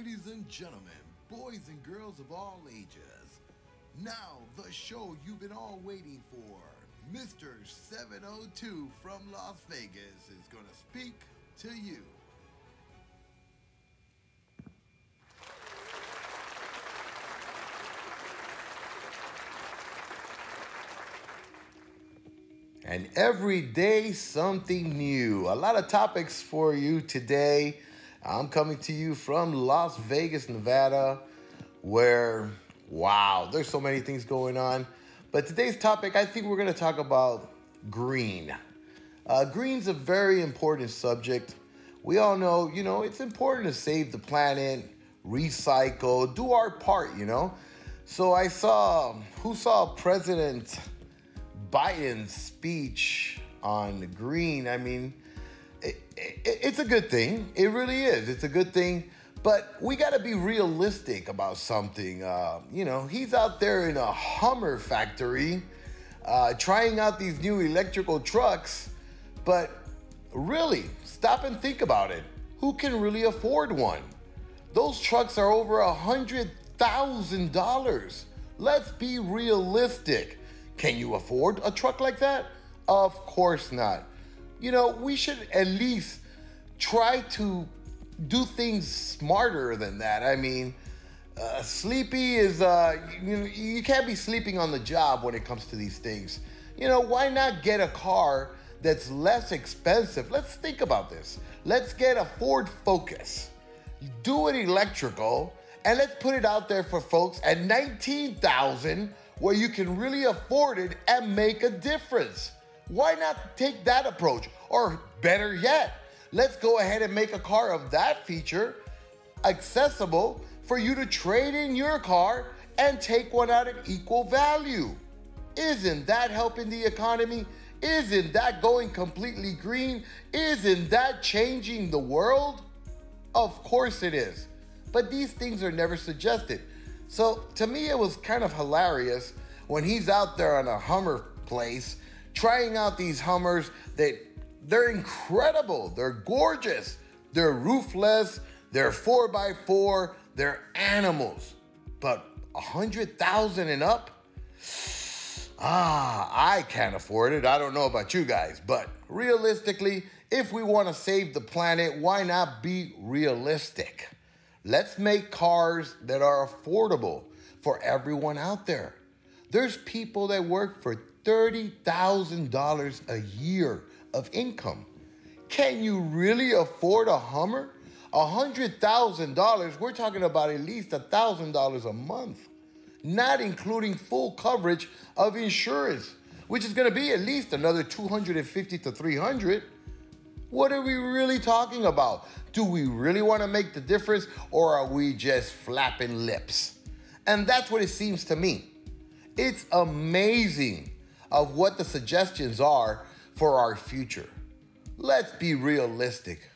ladies and gentlemen, boys and girls of all ages. Now, the show you've been all waiting for. Mr. 702 from Las Vegas is going to speak to you. And every day, something new. A lot of topics for you today. I'm coming to you from Las Vegas, Nevada, where, wow, there's so many things going on. But today's topic, I think we're going to talk about green. Uh, green's a very important subject. We all know, you know, it's important to save the planet, recycle, do our part, you know. So I saw, who saw President Biden's speech on green, I mean, it, it, it's a good thing. It really is. It's a good thing. But we got to be realistic about something. Uh, you know, he's out there in a Hummer factory uh, trying out these new electrical trucks. But really, stop and think about it. Who can really afford one? Those trucks are over a hundred thousand dollars. Let's be realistic. Can you afford a truck like that? Of course not. You know, we should at least try to do things smarter than that. I mean, uh, sleepy is, uh, you, you can't be sleeping on the job when it comes to these things. You know, why not get a car that's less expensive? Let's think about this. Let's get a Ford Focus, do it electrical, and let's put it out there for folks at 19,000 where you can really afford it and make a difference. Why not take that approach? Or better yet, let's go ahead and make a car of that feature accessible for you to trade in your car and take one out at equal value. Isn't that helping the economy? Isn't that going completely green? Isn't that changing the world? Of course it is. But these things are never suggested. So to me, it was kind of hilarious when he's out there on a Hummer place trying out these Hummers that they're incredible, they're gorgeous, they're roofless, they're 4x4, they're animals. But a hundred thousand and up? Ah, I can't afford it. I don't know about you guys, but realistically, if we want to save the planet, why not be realistic? Let's make cars that are affordable for everyone out there. There's people that work for $30,000 a year of income. Can you really afford a Hummer? $100,000, we're talking about at least $1,000 a month, not including full coverage of insurance, which is going to be at least another 250 to 300. What are we really talking about? Do we really want to make the difference or are we just flapping lips? And that's what it seems to me. It's amazing of what the suggestions are for our future. Let's be realistic.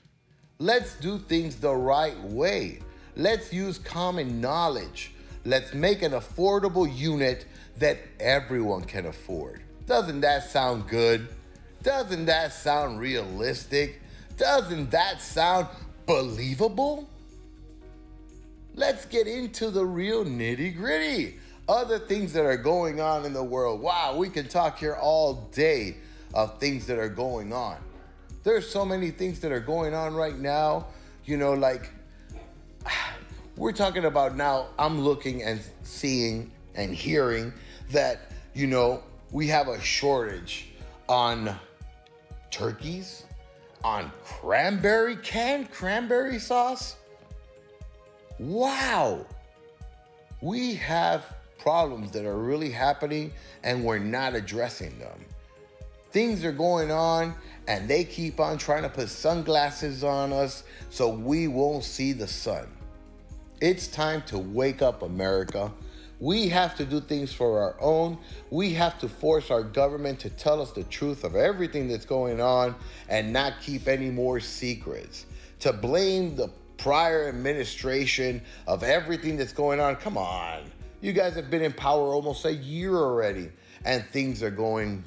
Let's do things the right way. Let's use common knowledge. Let's make an affordable unit that everyone can afford. Doesn't that sound good? Doesn't that sound realistic? Doesn't that sound believable? Let's get into the real nitty gritty. Other things that are going on in the world. Wow, we can talk here all day of things that are going on. There's so many things that are going on right now. You know, like we're talking about now, I'm looking and seeing and hearing that, you know, we have a shortage on turkeys, on cranberry, canned cranberry sauce. Wow. We have problems that are really happening and we're not addressing them. Things are going on and they keep on trying to put sunglasses on us so we won't see the sun. It's time to wake up, America. We have to do things for our own. We have to force our government to tell us the truth of everything that's going on and not keep any more secrets. To blame the prior administration of everything that's going on. Come on. You guys have been in power almost a year already, and things are going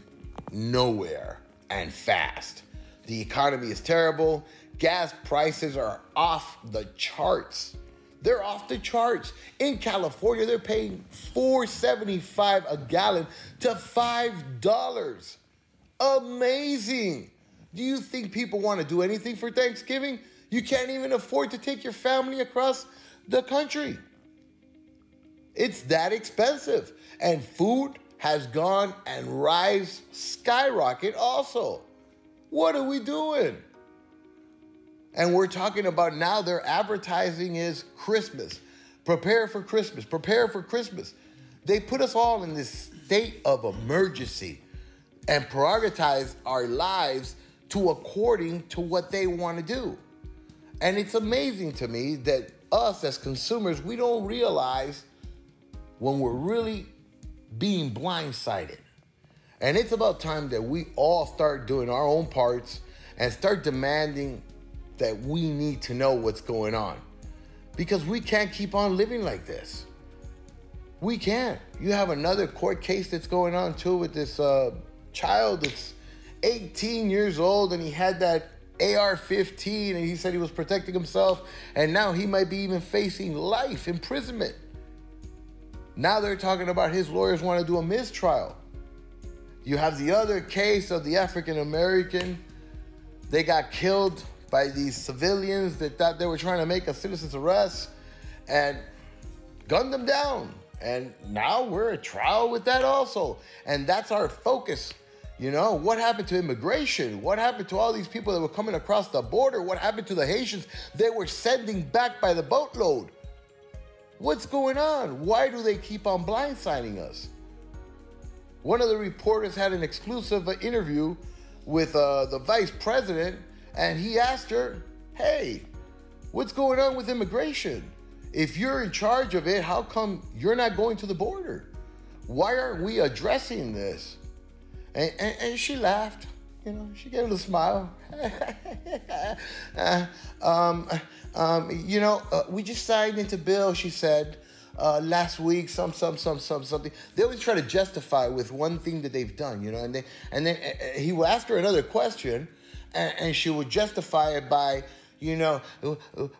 nowhere and fast. The economy is terrible. Gas prices are off the charts. They're off the charts. In California, they're paying $4.75 a gallon to $5. Amazing. Do you think people want to do anything for Thanksgiving? You can't even afford to take your family across the country. It's that expensive. And food has gone and rise skyrocket also. What are we doing? And we're talking about now their advertising is Christmas. Prepare for Christmas. Prepare for Christmas. They put us all in this state of emergency and prioritize our lives to according to what they want to do. And it's amazing to me that us as consumers, we don't realize when we're really being blindsided. And it's about time that we all start doing our own parts and start demanding that we need to know what's going on. Because we can't keep on living like this. We can't. You have another court case that's going on too with this uh, child that's 18 years old and he had that AR 15 and he said he was protecting himself and now he might be even facing life imprisonment. Now they're talking about his lawyers want to do a mistrial. You have the other case of the African American. They got killed by these civilians that thought they were trying to make a citizen's arrest and gunned them down. And now we're at trial with that also. And that's our focus. You know, what happened to immigration? What happened to all these people that were coming across the border? What happened to the Haitians they were sending back by the boatload? What's going on? Why do they keep on blindsiding us? One of the reporters had an exclusive interview with uh, the vice president, and he asked her, Hey, what's going on with immigration? If you're in charge of it, how come you're not going to the border? Why aren't we addressing this? And, and, and she laughed. You know, she gave a little smile. uh, um, um, you know, uh, we just signed into bill, she said, uh, last week, some, some, some, some, something. They always try to justify with one thing that they've done, you know, and they, and then uh, uh, he will ask her another question, and, and she would justify it by, you know,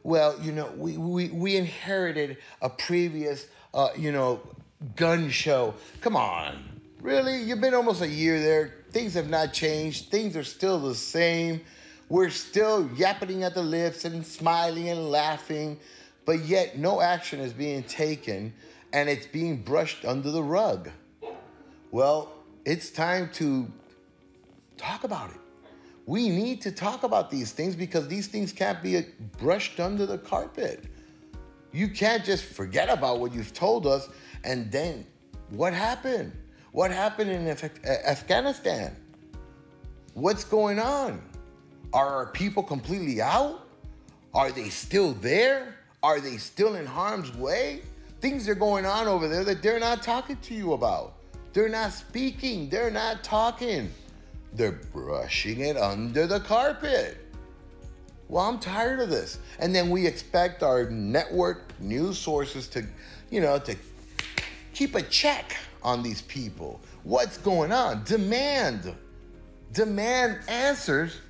well, you know, we, we, we inherited a previous, uh, you know, gun show. Come on. Really? You've been almost a year there. Things have not changed. Things are still the same. We're still yapping at the lips and smiling and laughing, but yet no action is being taken and it's being brushed under the rug. Well, it's time to talk about it. We need to talk about these things because these things can't be uh, brushed under the carpet. You can't just forget about what you've told us and then what happened? What happened in uh, Afghanistan? What's going on? Are our people completely out? Are they still there? Are they still in harm's way? Things are going on over there that they're not talking to you about. They're not speaking. They're not talking. They're brushing it under the carpet. Well, I'm tired of this. And then we expect our network news sources to, you know, to keep a check on these people. What's going on? Demand. Demand answers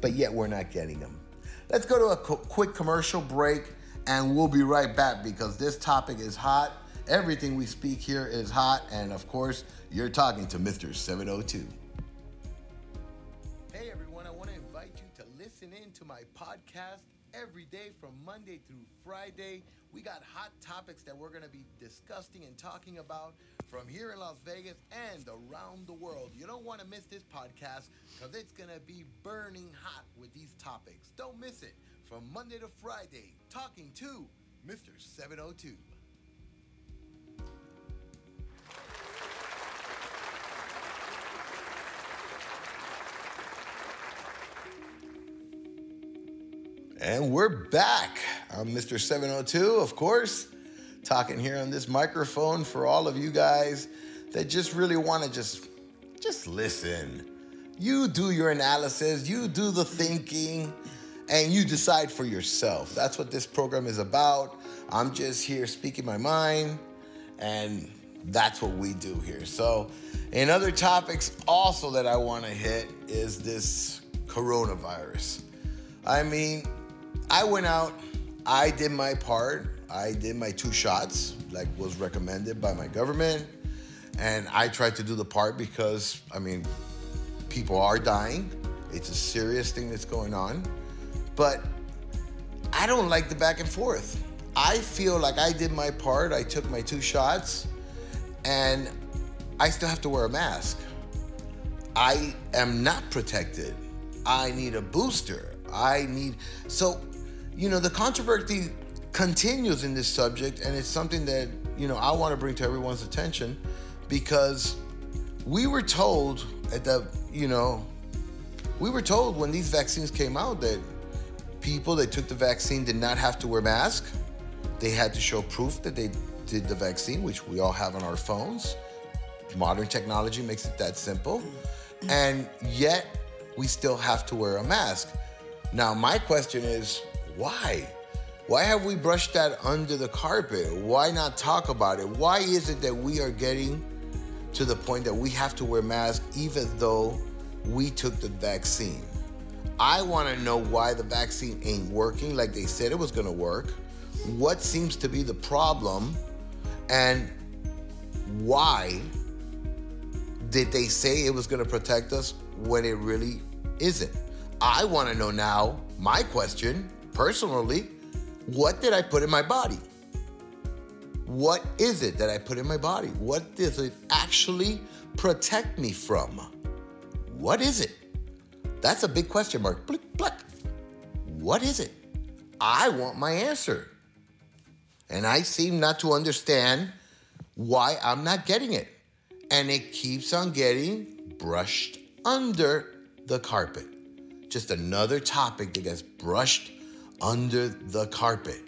but yet we're not getting them. Let's go to a co- quick commercial break and we'll be right back because this topic is hot. Everything we speak here is hot, and of course, you're talking to Mr. 702. Hey everyone, I want to invite you to listen in to my podcast every day from Monday through Friday. We got hot topics that we're going to be discussing and talking about from here in Las Vegas and around the world. You don't want to miss this podcast because it's going to be burning hot with these topics. Don't miss it from Monday to Friday, talking to Mr. 702. And we're back. I'm Mr. 702, of course talking here on this microphone for all of you guys that just really want to just just listen. You do your analysis, you do the thinking, and you decide for yourself. That's what this program is about. I'm just here speaking my mind, and that's what we do here. So, in other topics also that I want to hit is this coronavirus. I mean, I went out I did my part. I did my two shots, like was recommended by my government. And I tried to do the part because, I mean, people are dying. It's a serious thing that's going on. But I don't like the back and forth. I feel like I did my part. I took my two shots, and I still have to wear a mask. I am not protected. I need a booster. I need. So, you know, the controversy continues in this subject, and it's something that, you know, I want to bring to everyone's attention because we were told at the, you know, we were told when these vaccines came out that people that took the vaccine did not have to wear masks. They had to show proof that they did the vaccine, which we all have on our phones. Modern technology makes it that simple. And yet, we still have to wear a mask. Now, my question is why? Why have we brushed that under the carpet? Why not talk about it? Why is it that we are getting to the point that we have to wear masks even though we took the vaccine? I want to know why the vaccine ain't working like they said it was going to work. What seems to be the problem? And why did they say it was going to protect us when it really isn't? I want to know now, my question personally, what did I put in my body? What is it that I put in my body? What does it actually protect me from? What is it? That's a big question mark. Blick, blick. What is it? I want my answer. And I seem not to understand why I'm not getting it. And it keeps on getting brushed under the carpet. Just another topic that gets brushed under the carpet.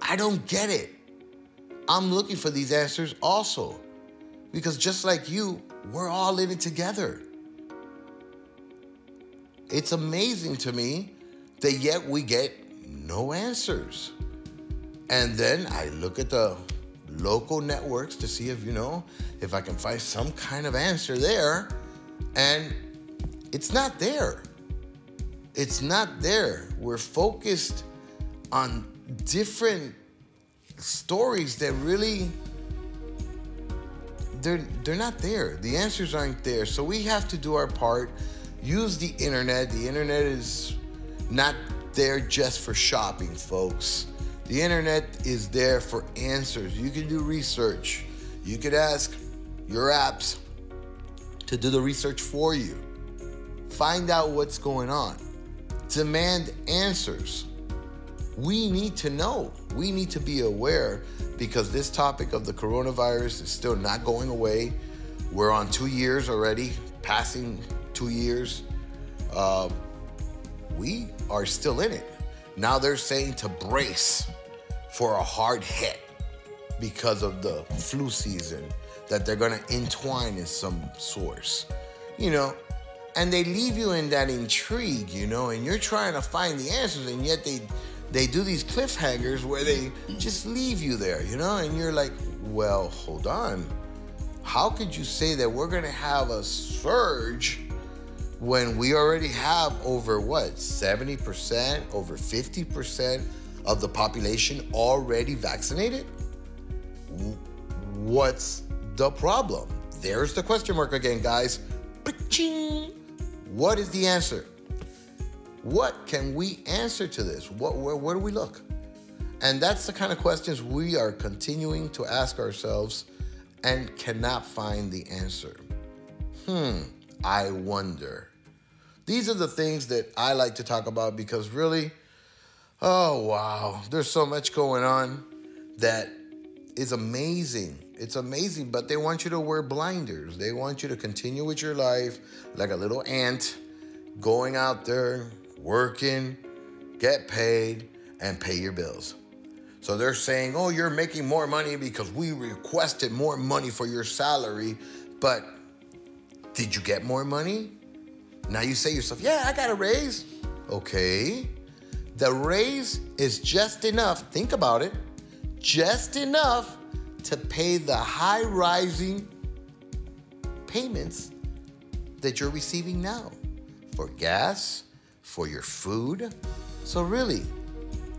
I don't get it. I'm looking for these answers also. Because just like you, we're all in it together. It's amazing to me that yet we get no answers. And then I look at the local networks to see if, you know, if I can find some kind of answer there. And it's not there. It's not there. We're focused on different stories that really they're they're not there. The answers aren't there. So we have to do our part. Use the internet. The internet is not there just for shopping, folks. The internet is there for answers. You can do research. You could ask your apps to do the research for you. Find out what's going on. Demand answers. We need to know. We need to be aware because this topic of the coronavirus is still not going away. We're on two years already, passing two years. Uh, we are still in it. Now they're saying to brace for a hard hit because of the flu season that they're going to entwine in some source. You know, and they leave you in that intrigue, you know, and you're trying to find the answers, and yet they they do these cliffhangers where they just leave you there, you know, and you're like, well, hold on. How could you say that we're gonna have a surge when we already have over what 70%, over 50% of the population already vaccinated? What's the problem? There's the question mark again, guys. What is the answer? What can we answer to this? What, where, where do we look? And that's the kind of questions we are continuing to ask ourselves and cannot find the answer. Hmm, I wonder. These are the things that I like to talk about because really, oh wow, there's so much going on that is amazing. It's amazing, but they want you to wear blinders. They want you to continue with your life like a little ant, going out there, working, get paid, and pay your bills. So they're saying, oh, you're making more money because we requested more money for your salary, but did you get more money? Now you say yourself, yeah, I got a raise. Okay. The raise is just enough, think about it, just enough to pay the high rising payments that you're receiving now for gas, for your food. So, really,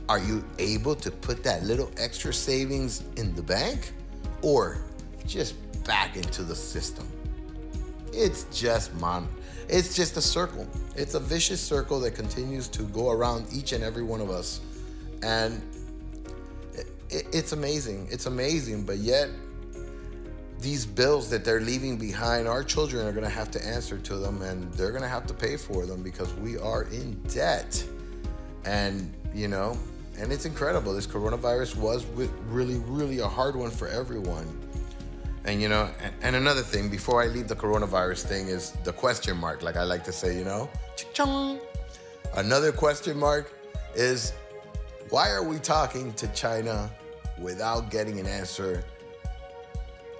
Are you able to put that little extra savings in the bank or just back into the system? It's just mon it's just a circle. It's a vicious circle that continues to go around each and every one of us. And it, it's amazing. It's amazing, but yet these bills that they're leaving behind, our children are going to have to answer to them and they're going to have to pay for them because we are in debt. And, you know, and it's incredible. This coronavirus was really, really a hard one for everyone. And, you know, and, and another thing before I leave the coronavirus thing is the question mark, like I like to say, you know. Another question mark is why are we talking to China without getting an answer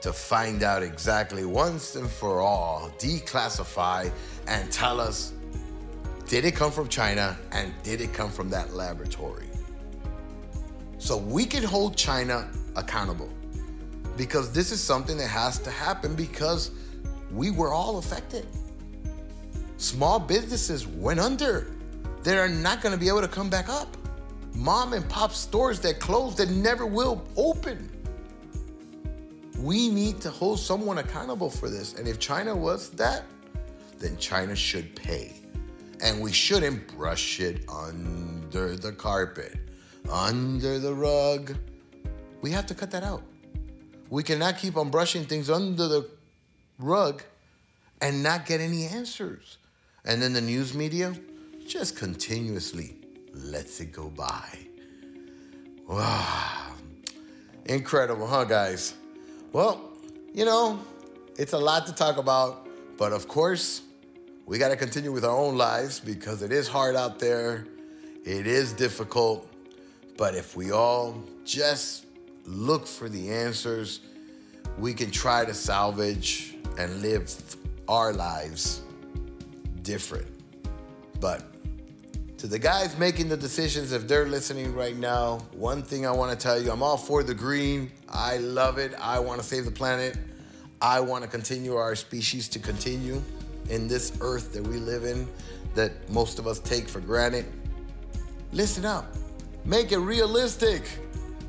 to find out exactly once and for all, declassify, and tell us did it come from China and did it come from that laboratory? So we can hold China accountable because this is something that has to happen because we were all affected. Small businesses went under. They are not going to be able to come back up. Mom and pop stores that close that never will open we need to hold someone accountable for this. And if China was that, then China should pay. And we shouldn't brush it under the carpet, under the rug. We have to cut that out. We cannot keep on brushing things under the rug and not get any answers. And then the news media just continuously lets it go by. Wow. Incredible, huh, guys? Well, you know, it's a lot to talk about, but of course, we got to continue with our own lives because it is hard out there. It is difficult. But if we all just look for the answers, we can try to salvage and live our lives different. But to the guys making the decisions, if they're listening right now, one thing I want to tell you I'm all for the green. I love it. I want to save the planet. I want to continue our species to continue in this earth that we live in that most of us take for granted. Listen up. Make it realistic.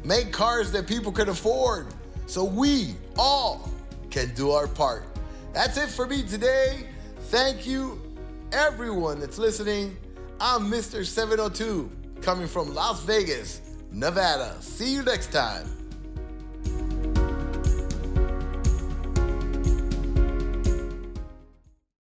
Make cars that people can afford so we all can do our part. That's it for me today. Thank you, everyone that's listening. I'm Mr. 702 coming from Las Vegas, Nevada. See you next time.